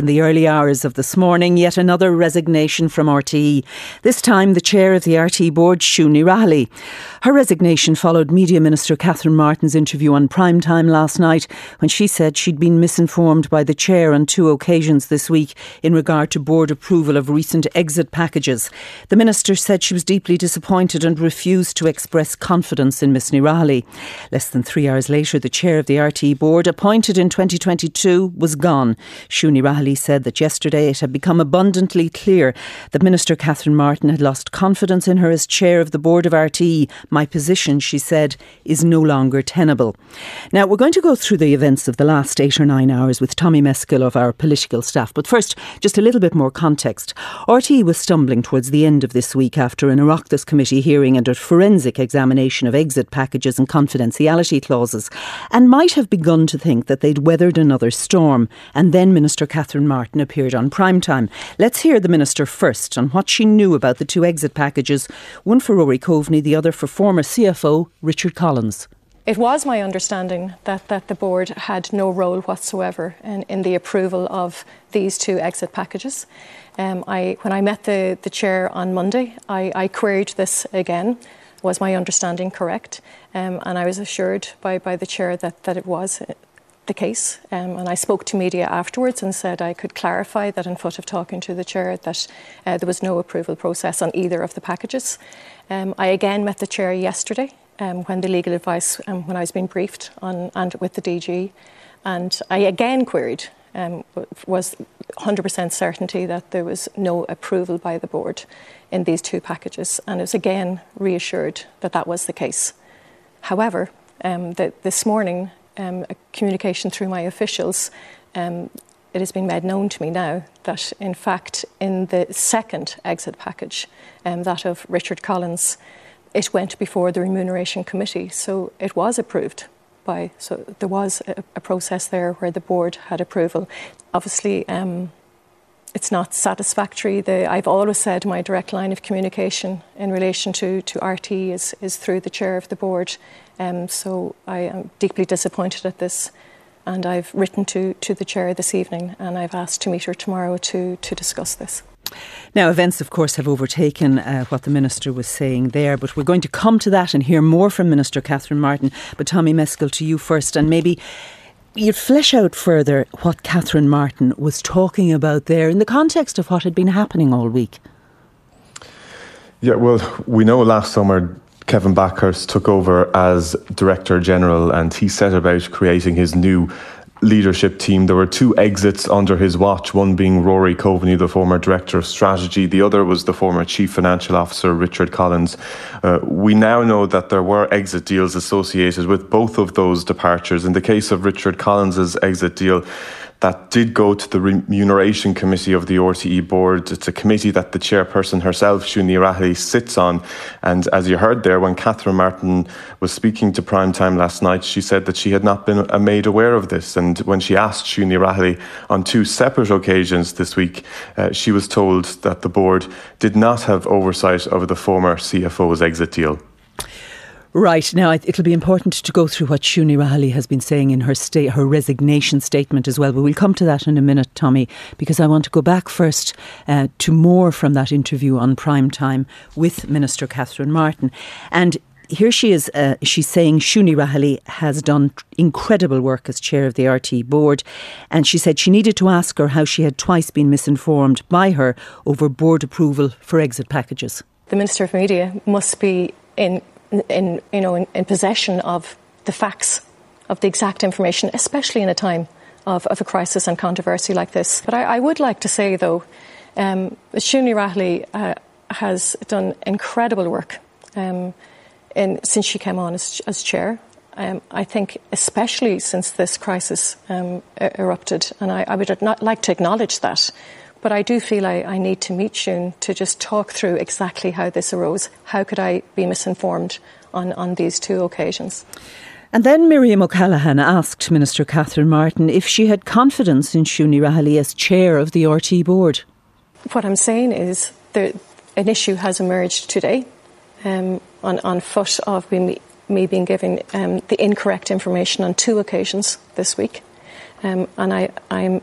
In the early hours of this morning, yet another resignation from RTE. This time, the chair of the RTE board, Siún Ní Raghallaigh. Her resignation followed Media Minister Catherine Martin's interview on prime time last night when she said she'd been misinformed by the chair on two occasions this week in regard to board approval of recent exit packages. The minister said she was deeply disappointed and refused to express confidence in Ní Raghallaigh. Less than three hours later, the chair of the RTE board, appointed in 2022, was gone. Siún Ní Raghallaigh said that yesterday it had become abundantly clear that Minister Catherine Martin had lost confidence in her as chair of the board of RTE. My position, she said, is no longer tenable. Now, we're going to go through the events of the last eight or nine hours with Tommy Meskill of our political staff. But first, just a little bit more context. RTE was stumbling towards the end of this week after an Oireachtas committee hearing and a forensic examination of exit packages and confidentiality clauses, and might have begun to think that they'd weathered another storm. And then Minister Catherine Martin appeared on prime time. Let's hear the Minister first on what she knew about the two exit packages, one for Rory Coveney, the other for former CFO Richard Collins. It was my understanding that, that the board had no role whatsoever in, in the approval of these two exit packages. Um, I, when I met the, the chair on Monday, I, I queried this again. Was my understanding correct? Um, and I was assured by, by the chair that, that it was the case. Um, and I spoke to media afterwards and said I could clarify that in foot of talking to the chair that uh, there was no approval process on either of the packages. Um, I again met the chair yesterday um, when the legal advice, um, when I was being briefed on and with the DG, and I again queried um, was 100% certainty that there was no approval by the board in these two packages, and I was again reassured that that was the case. However, um, this morning um, a communication through my officials, um, it has been made known to me now that, in fact, in the second exit package, um, that of Richard Collins, it went before the remuneration committee, so it was approved by. So there was a, a process there where the board had approval. Obviously, um, it's not satisfactory. The, I've always said my direct line of communication in relation to, to RT is, is through the chair of the board. Um, so I am deeply disappointed at this. And I've written to, to the chair this evening and I've asked to meet her tomorrow to, to discuss this. Now, events, of course, have overtaken uh, what the Minister was saying there, but we're going to come to that and hear more from Minister Catherine Martin. But Tommy Meskill, to you first, and maybe you'd flesh out further what Catherine Martin was talking about there in the context of what had been happening all week. Yeah, well, we know last summer Kevin Bakhurst took over as Director General and he set about creating his new leadership team. There were two exits under his watch, one being Rory Coveney, the former Director of Strategy, the other was the former Chief Financial Officer, Richard Collins. Uh, we now know that there were exit deals associated with both of those departures. In the case of Richard Collins's exit deal, that did go to the remuneration committee of the RTE board. It's a committee that the chairperson herself, Ní Raghallaigh, sits on. And as you heard there, when Catherine Martin was speaking to Prime Time last night, she said that she had not been made aware of this. And when she asked Ní Raghallaigh on two separate occasions this week, uh, she was told that the board did not have oversight over the former CFO's exit deal. Right now, it'll be important to go through what Siún Ní Raghallaigh has been saying in her state, her resignation statement as well. But we'll come to that in a minute, Tommy, because I want to go back first uh, to more from that interview on prime time with Minister Catherine Martin, and. Here she is. Uh, she's saying Siún Ní Raghallaigh has done incredible work as chair of the RT board, and she said she needed to ask her how she had twice been misinformed by her over board approval for exit packages. The Minister of Media must be in in, you know, in, in, possession of the facts, of the exact information, especially in a time of, of a crisis and controversy like this. But I, I would like to say, though, um, Siún Ní uh, has done incredible work um, in, since she came on as, as chair. Um, I think, especially since this crisis um, erupted, and I, I, would not like to acknowledge that. But I do feel I, I need to meet Siún to just talk through exactly how this arose. How could I be misinformed on, on these two occasions? And then Miriam O'Callaghan asked Minister Catherine Martin if she had confidence in Ní Raghallaigh as chair of the RT board. What I'm saying is that an issue has emerged today um, on, on foot of me, me being given um, the incorrect information on two occasions this week. Um, and I, I'm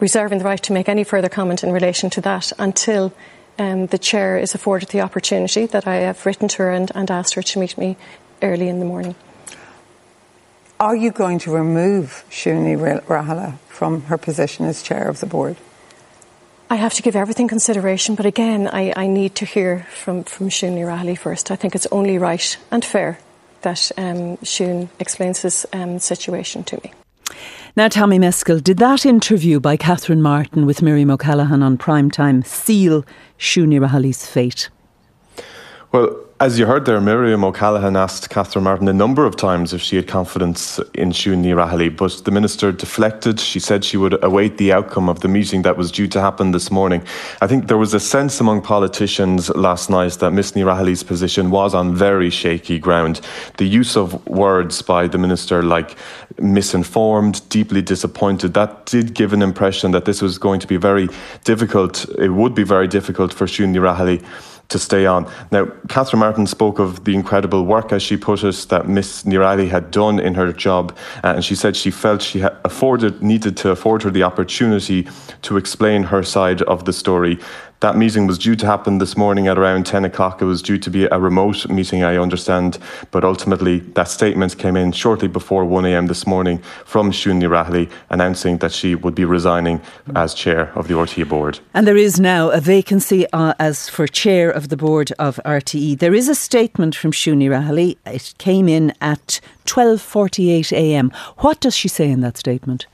reserving the right to make any further comment in relation to that until um, the chair is afforded the opportunity that I have written to her and, and asked her to meet me early in the morning. Are you going to remove Siún Raghallaigh from her position as chair of the board? I have to give everything consideration, but again, I, I need to hear from, from Siún Ní first. I think it's only right and fair that um, Siún explains his um, situation to me. Now, Tommy Meskill, did that interview by Catherine Martin with Miriam O'Callaghan on primetime seal Siún Ní Raghallaigh's fate? Well, as you heard there, Miriam O'Callaghan asked Catherine Martin a number of times if she had confidence in Ní Raghallaigh, but the minister deflected. She said she would await the outcome of the meeting that was due to happen this morning. I think there was a sense among politicians last night that Miss Ní Raghallaigh's position was on very shaky ground. The use of words by the minister like misinformed, deeply disappointed, that did give an impression that this was going to be very difficult. It would be very difficult for Ní Raghallaigh to stay on. Now, Catherine Martin spoke of the incredible work, as she put it, that Miss Raghallaigh had done in her job, uh, and she said she felt she afforded needed to afford her the opportunity to explain her side of the story. That meeting was due to happen this morning at around 10 o'clock. It was due to be a remote meeting, I understand, but ultimately that statement came in shortly before 1 a.m. this morning from Ní Raghallaigh announcing that she would be resigning as chair of the RTE board. And there is now a vacancy uh, as for chair of the board of RTE. There is a statement from Ní Raghallaigh. It came in at 12:48 a.m. What does she say in that statement?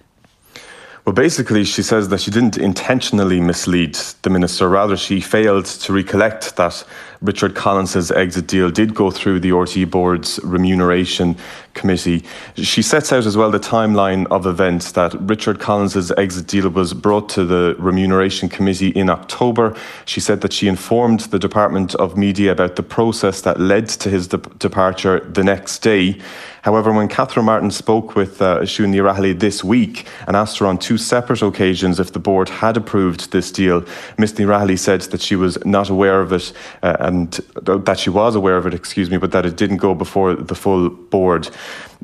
Well, basically, she says that she didn't intentionally mislead the minister. Rather, she failed to recollect that Richard Collins's exit deal did go through the RTE board's remuneration committee. She sets out as well the timeline of events that Richard Collins's exit deal was brought to the remuneration committee in October. She said that she informed the Department of Media about the process that led to his de- departure the next day. However, when Catherine Martin spoke with uh, Ní Raghallaigh this week and asked her on two separate occasions if the board had approved this deal, Ní Raghallaigh said that she was not aware of it uh, and uh, that she was aware of it, excuse me, but that it didn't go before the full board.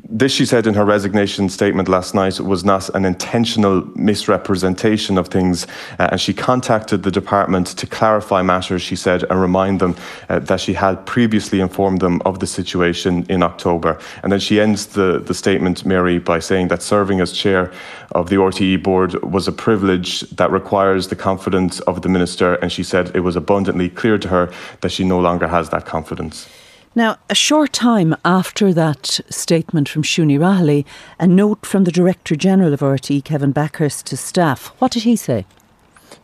This, she said in her resignation statement last night, was not an intentional misrepresentation of things. Uh, and she contacted the department to clarify matters, she said, and remind them uh, that she had previously informed them of the situation in October. And then she ends the, the statement, Mary, by saying that serving as chair of the RTE board was a privilege that requires the confidence of the minister. And she said it was abundantly clear to her that she no longer has that confidence. Now, a short time after that statement from Siún Ní Raghallaigh, a note from the Director General of RTE, Kevin Bakhurst, to staff. What did he say?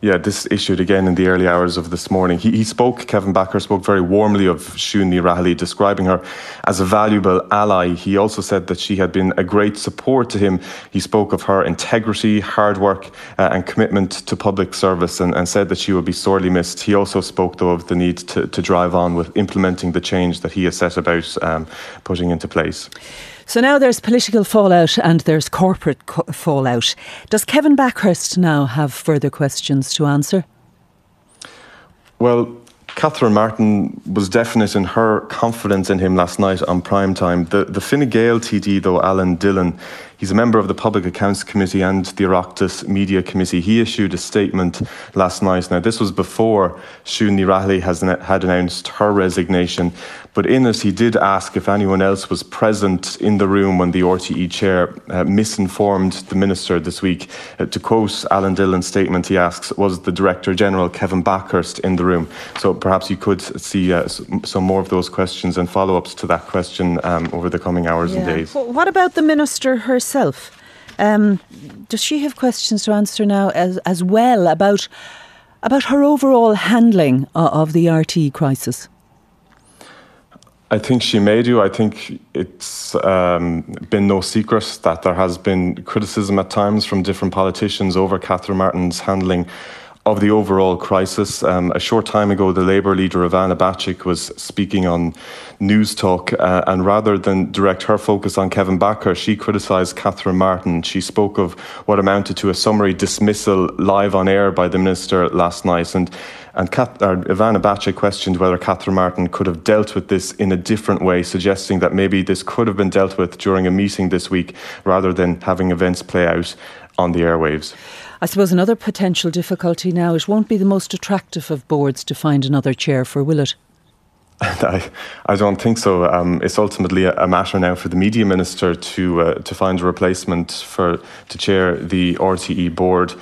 Yeah, this issued again in the early hours of this morning. He, he spoke, Kevin Bakhurst spoke very warmly of Siún Ní Raghallaigh, describing her as a valuable ally. He also said that she had been a great support to him. He spoke of her integrity, hard work, uh, and commitment to public service and, and, said that she would be sorely missed. He also spoke, though, of the need to, to drive on with implementing the change that he has set about um, putting into place. So now there's political fallout and there's corporate co- fallout. Does Kevin Bakhurst now have further questions to answer? Well, Catherine Martin was definite in her confidence in him last night on prime time. The, the Fine Gael TD, though, Alan Dillon, he's a member of the Public Accounts Committee and the Oireachtas Media Committee. He issued a statement last night. Now, this was before Ní Raghallaigh has, had announced her resignation, but in it, he did ask if anyone else was present in the room when the RTE chair uh, misinformed the minister this week. Uh, to quote Alan Dillon's statement, he asks, Was the Director General, Kevin Bakhurst in the room? So perhaps you could see uh, some more of those questions and follow ups to that question um, over the coming hours yeah. and days. Well, what about the minister herself? Um, does she have questions to answer now as, as well about, about her overall handling of, of the RT crisis? I think she may do. I think it's um, been no secret that there has been criticism at times from different politicians over Catherine Martin's handling of the overall crisis. Um, a short time ago, the Labour leader Ivana Bacik was speaking on Newstalk, uh, and rather than direct her focus on Kevin Bakhurst, she criticised Catherine Martin. She spoke of what amounted to a summary dismissal live on air by the minister last night, and and Kat, Ivana Bacik questioned whether Catherine Martin could have dealt with this in a different way, suggesting that maybe this could have been dealt with during a meeting this week rather than having events play out on the airwaves. I suppose another potential difficulty now, it won't be the most attractive of boards to find another chair for, will it? I, I don't think so. Um, it's ultimately a, matter now for the media minister to uh, to find a replacement for to chair the RTE board.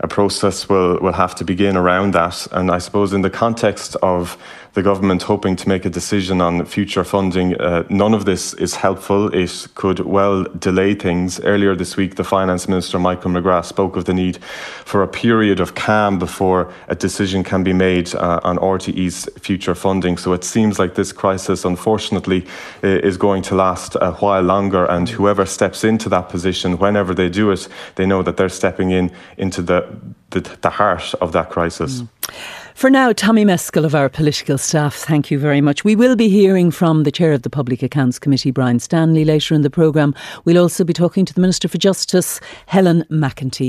A process will will have to begin around that, and I suppose in the context of the government hoping to make a decision on future funding. Uh, none of this is helpful. It could well delay things. Earlier this week, the Finance Minister, Michael McGrath, spoke of the need for a period of calm before a decision can be made uh, on RTE's future funding. So it seems like this crisis, unfortunately, is going to last a while longer. And whoever steps into that position, whenever they do it, they know that they're stepping in into the, the, the heart of that crisis. Mm. For now, Tommy Meskill of our political staff, thank you very much. We will be hearing from the Chair of the Public Accounts Committee, Brian Stanley, later in the programme. We'll also be talking to the Minister for Justice, Helen McEntee.